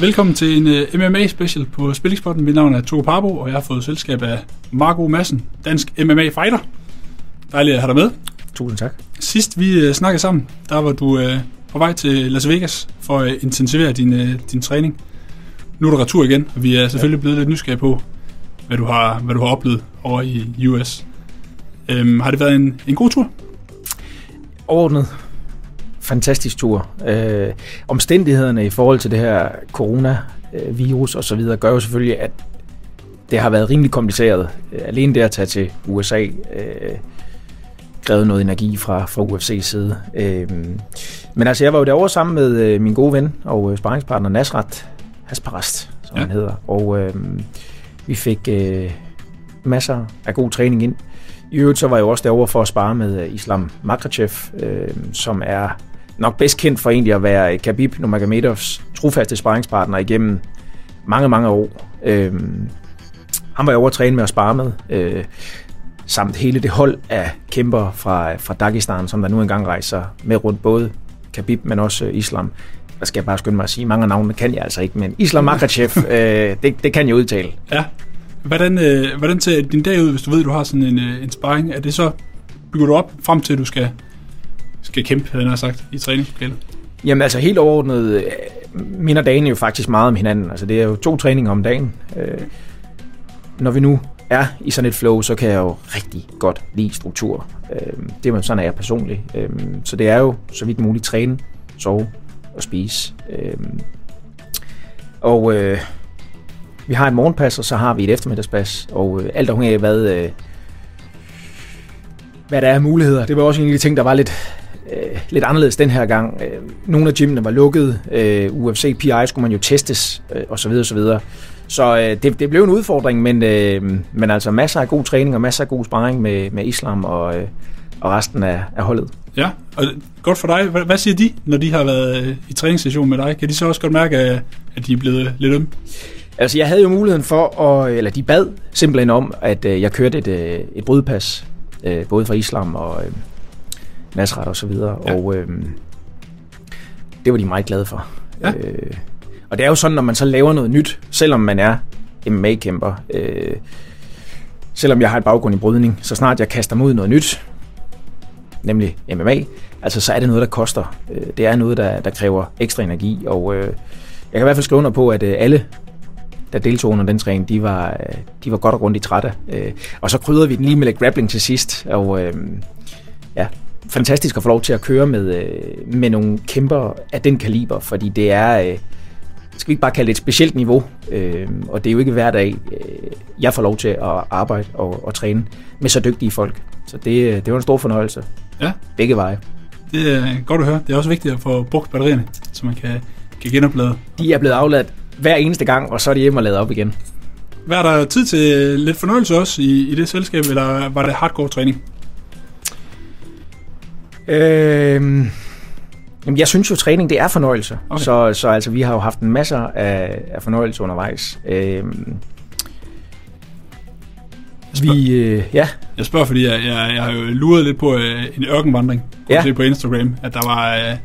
Velkommen til en uh, øh, MMA-special på Spillingspotten. Mit navn er Togo Parbo, og jeg har fået selskab af Marco Madsen, dansk MMA-fighter. Dejligt at have dig med. Tusind tak. Sidst vi uh, snakkede sammen, der var du uh, på vej til Las Vegas for at intensivere din, uh, din træning. Nu er du retur igen, og vi er selvfølgelig blevet lidt nysgerrige på, hvad du har, hvad du har oplevet over i US. Um, øhm, har det været en, en god tur? Overordnet fantastisk tur. Øh, omstændighederne i forhold til det her coronavirus og så videre gør jo selvfølgelig, at det har været rimelig kompliceret. Øh, alene det at tage til USA øh, krævede noget energi fra, fra UFC's side. Øh, men altså, jeg var jo derovre sammen med øh, min gode ven og øh, sparringspartner Nasrat Hasparast, som ja. han hedder. Og øh, vi fik øh, masser af god træning ind. I øvrigt så var jeg jo også derovre for at spare med øh, Islam Makhachev, øh, som er nok bedst kendt for egentlig at være Khabib Nurmagomedovs trofaste sparringspartner igennem mange, mange år. Øhm, han var jo over at træne med at spare med, øh, samt hele det hold af kæmper fra, fra Dagestan, som der nu engang rejser med rundt både Khabib, men også øh, Islam. Der skal jeg bare skynde mig at sige, mange af navnene kan jeg altså ikke, men Islam Makhachev, øh, det, det kan jeg udtale. Ja. Hvordan, øh, hvordan ser din dag ud, hvis du ved, du har sådan en, øh, en sparring? Er det så, bygger du op frem til, at du skal skal kæmpe, havde jeg sagt, i træningslokalet? Jamen altså helt overordnet øh, minder dagen jo faktisk meget om hinanden. Altså det er jo to træninger om dagen. Øh, når vi nu er i sådan et flow, så kan jeg jo rigtig godt lide struktur. Øh, det er sådan, er jeg personligt. Øh, så det er jo så vidt muligt træne, sove og spise. Øh, og øh, vi har et morgenpas, og så har vi et eftermiddagspas. Og øh, alt afhængig af, hvad, øh, hvad der er muligheder. Det var også en af de ting, der var lidt øh, lidt anderledes den her gang. Øh, nogle af gymene var lukket, øh, UFC PI skulle man jo testes, øh, og så videre, så videre. Så øh, det, det blev en udfordring, men, øh, men altså masser af god træning og masser af god sparring med, med Islam og, øh, og resten af, af holdet. Ja, og godt for dig. Hvad, hvad siger de, når de har været øh, i træningssession med dig? Kan de så også godt mærke, at de er blevet lidt ømme? Altså, jeg havde jo muligheden for, at, eller de bad simpelthen om, at øh, jeg kørte et, øh, et brudpas, øh, både fra Islam og, øh, nasret og så videre. Ja. Og øh, det var de meget glade for. Ja. Øh, og det er jo sådan, når man så laver noget nyt, selvom man er MMA-kæmper, øh, selvom jeg har et baggrund i brydning, så snart jeg kaster mod noget nyt, nemlig MMA, altså så er det noget, der koster. Det er noget, der, der kræver ekstra energi, og øh, jeg kan i hvert fald skrive under på, at øh, alle der deltog under den træning, de var, øh, de var godt og grundigt trætte. Øh, og så krydrede vi den lige med lidt grappling til sidst, og øh, ja, fantastisk at få lov til at køre med, med nogle kæmper af den kaliber, fordi det er, skal vi ikke bare kalde det et specielt niveau, og det er jo ikke hver dag, jeg får lov til at arbejde og, og træne med så dygtige folk. Så det, det var en stor fornøjelse. Ja. Begge veje. Det er godt at høre. Det er også vigtigt at få brugt batterierne, så man kan, kan genoplade. De er blevet afladt hver eneste gang, og så er de hjemme og lavet op igen. Var der tid til lidt fornøjelse også i, i det selskab, eller var det hardcore træning? Øh, jamen, jeg synes jo, træning det er fornøjelse. Okay. Så, så altså, vi har jo haft en masse af, af fornøjelse undervejs. Øh, vi, øh, ja. Jeg spørger, fordi jeg, jeg, jeg har jo luret lidt på øh, en ørkenvandring. Ja. Se på Instagram, at der var... Øh,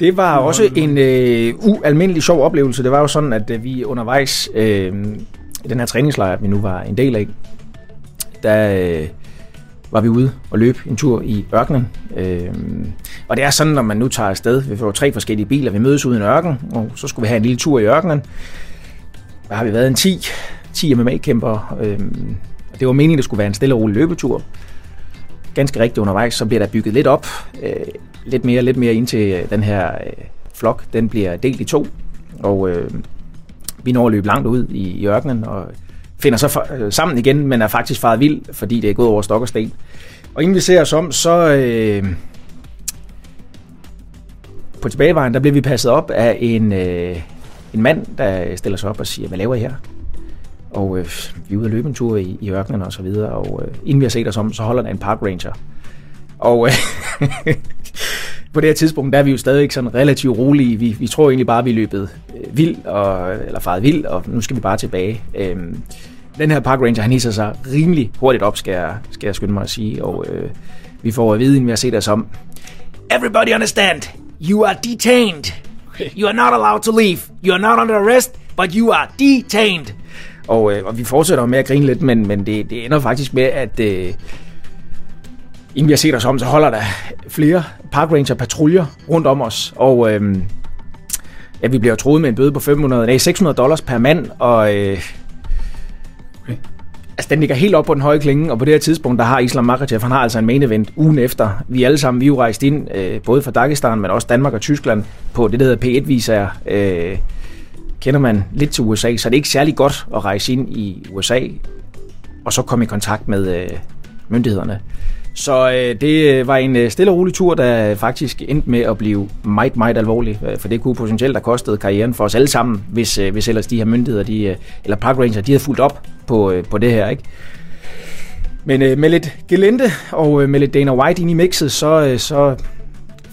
det var også en øh, ualmindelig sjov oplevelse. Det var jo sådan, at øh, vi undervejs øh, i den her træningslejr, vi nu var en del af, der, øh, var vi ude og løbe en tur i ørkenen. Øh, og det er sådan, når man nu tager afsted, vi får tre forskellige biler, vi mødes ude i en ørken, og så skulle vi have en lille tur i ørkenen. Der har vi været en 10, 10 MMA-kæmper. Øh, det var meningen, at det skulle være en stille og rolig løbetur. Ganske rigtigt undervejs, så bliver der bygget lidt op, øh, lidt mere lidt mere ind til øh, den her øh, flok. Den bliver delt i to, og øh, vi når at løbe langt ud i, i ørkenen, og finder så øh, sammen igen, men er faktisk faret vild, fordi det er gået over stok og sten. Og inden vi ser os om, så øh, på tilbagevejen, der bliver vi passet op af en, øh, en mand, der stiller sig op og siger, hvad laver I her? Og øh, vi er ude at løbe en tur i, i ørkenen og så videre, og øh, inden vi har set os om, så holder der en park ranger. Og øh, på det her tidspunkt, der er vi jo stadig sådan relativt rolige. Vi, vi tror egentlig bare, at vi er løbet øh, vild, og, eller faret vild, og nu skal vi bare tilbage. Øh, den her park ranger, han hisser sig rimelig hurtigt op, skal jeg, skal jeg skynde mig at sige, og øh, vi får at vide, inden vi har set os om, Everybody understand, you are detained. You are not allowed to leave. You are not under arrest, but you are detained. Og, øh, og vi fortsætter med at grine lidt, men, men det, det ender faktisk med, at øh, inden vi har set os om, så holder der flere Park Ranger patruljer rundt om os. Og øh, ja, vi bliver troet med en bøde på 500, nej, 600 dollars per mand, og øh, Okay. Altså, den ligger helt op på den høje klinge, og på det her tidspunkt, der har Islam Makhachev, han har altså en main event ugen efter. Vi alle sammen, vi er jo rejst ind, øh, både fra Dagestan, men også Danmark og Tyskland, på det, der hedder P1-visager. Øh, kender man lidt til USA, så det er ikke særlig godt at rejse ind i USA, og så komme i kontakt med øh, myndighederne. Så øh, det øh, var en øh, stille og rolig tur, der faktisk endte med at blive meget, meget alvorlig, øh, for det kunne potentielt have kostet karrieren for os alle sammen, hvis, øh, hvis ellers de her myndigheder, de, øh, eller Park Ranger, de havde fulgt op på, øh, på det her, ikke? Men øh, med lidt gelente og øh, med lidt Dana White ind i mixet, så, øh, så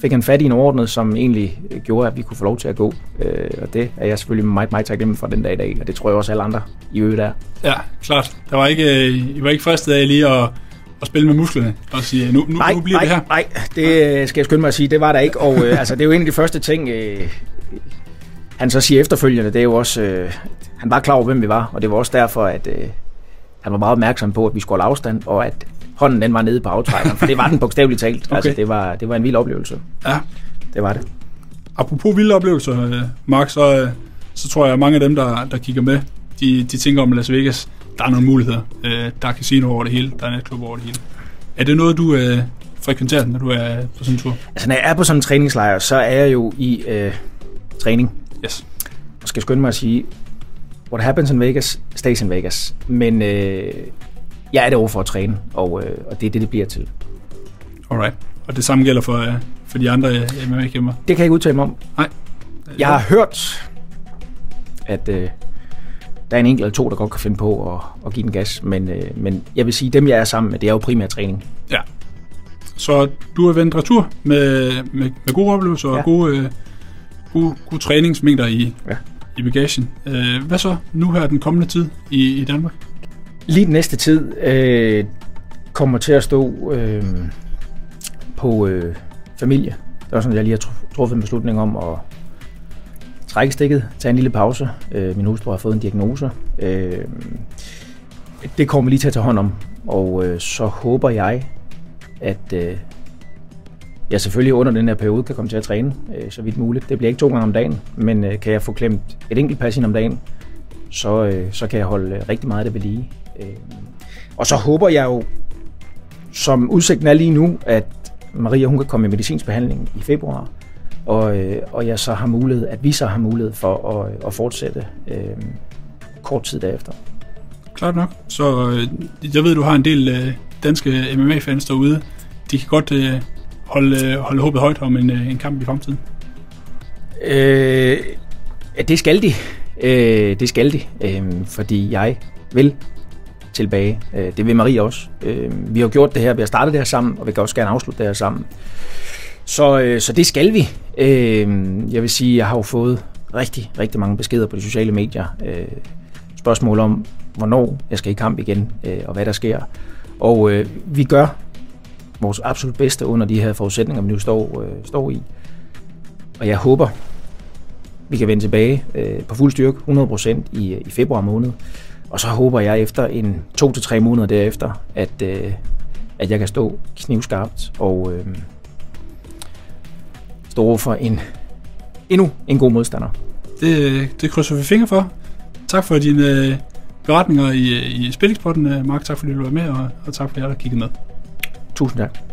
fik han fat i en ordnet, som egentlig øh, gjorde, at vi kunne få lov til at gå. Øh, og det er jeg selvfølgelig meget, meget taknemmelig for den dag i dag, og det tror jeg også alle andre i øvrigt er. Ja, klart. Der var ikke, øh, I var ikke fristet af lige at, at spille med musklerne og sige, nu, nu, Nej, nu bliver nej, det her. nej, det øh, skal jeg skynde mig at sige, det var der ikke. Og øh, altså, det er jo en af de første ting, øh, han så siger efterfølgende, det er jo også, øh, han var klar over, hvem vi var, og det var også derfor, at øh, han var meget opmærksom på, at vi skulle holde afstand, og at hånden den var nede på aftrækkeren, for det var den bogstaveligt talt. Okay. Altså, det var, det var en vild oplevelse. Ja. Det var det. Apropos vilde oplevelser, øh, Mark, så, øh, så tror jeg, at mange af dem, der, der kigger med, de, de tænker om Las Vegas, der er nogle muligheder. Øh, der er casino over det hele, der er natklub over det hele. Er det noget, du øh, frekventerer, når du er på sådan en tur? Altså, når jeg er på sådan en træningslejr, så er jeg jo i øh, træning. Yes. Og skal skynde mig at sige, what happens in Vegas, stays in Vegas. Men øh, jeg er det over for at træne, og, øh, og det er det, det bliver til. Alright. Og det samme gælder for, øh, for de andre øh, MMA-kæmper. Det kan jeg ikke udtale mig om. Nej. Jeg har hørt, at øh, der er en enkelt eller to, der godt kan finde på at, at give den gas. Men, øh, men jeg vil sige, dem jeg er sammen med, det er jo primært træning. Ja. Så du er vendt retur med, med, med gode oplevelser. Ja. og gode, øh, gode, gode træningsmængder i, Ja. i bagagen. Øh, hvad så nu her den kommende tid i, i Danmark? Lige den næste tid øh, kommer til at stå øh, på øh, familie. Det er sådan, at jeg lige har truffet en beslutning om at trække stikket, tage en lille pause. Øh, min hustru har fået en diagnose. Øh, det kommer vi lige til at tage hånd om. Og øh, så håber jeg, at øh, jeg selvfølgelig under den her periode kan komme til at træne øh, så vidt muligt. Det bliver ikke to gange om dagen, men øh, kan jeg få klemt et enkelt pas ind om dagen, så, øh, så kan jeg holde øh, rigtig meget af det ved lige. Øh, og så håber jeg jo, som udsigten er lige nu, at Maria hun kan komme i medicinsk behandling i februar, og, øh, og jeg så har mulighed, at vi så har mulighed for at, at fortsætte øh, kort tid derefter. Klart nok. Så øh, jeg ved, du har en del øh, danske MMA-fans derude. De kan godt øh, holde, øh, holde håbet højt om en, øh, en kamp i fremtiden. Øh, ja, det skal de. Øh, det skal de, øh, fordi jeg vil tilbage. Øh, det vil Marie også. Øh, vi har gjort det her, vi har startet det her sammen, og vi kan også gerne afslutte det her sammen. Så, øh, så det skal vi. Øh, jeg vil sige, jeg har jo fået rigtig, rigtig mange beskeder på de sociale medier. Øh, spørgsmål om, hvornår jeg skal i kamp igen, øh, og hvad der sker. Og øh, vi gør vores absolut bedste under de her forudsætninger, vi nu står, øh, står i. Og jeg håber, vi kan vende tilbage øh, på fuld styrke, 100% i, i februar måned. Og så håber jeg efter en to til tre måneder derefter, at, øh, at jeg kan stå knivskarpt og øh, stå over for en endnu en god modstander. Det, det krydser vi fingre for. Tak for dine øh, beretninger i, i Spillingspodden, øh, Mark. Tak fordi du var med, og, og tak for jer, der kiggede med. Tusind tak.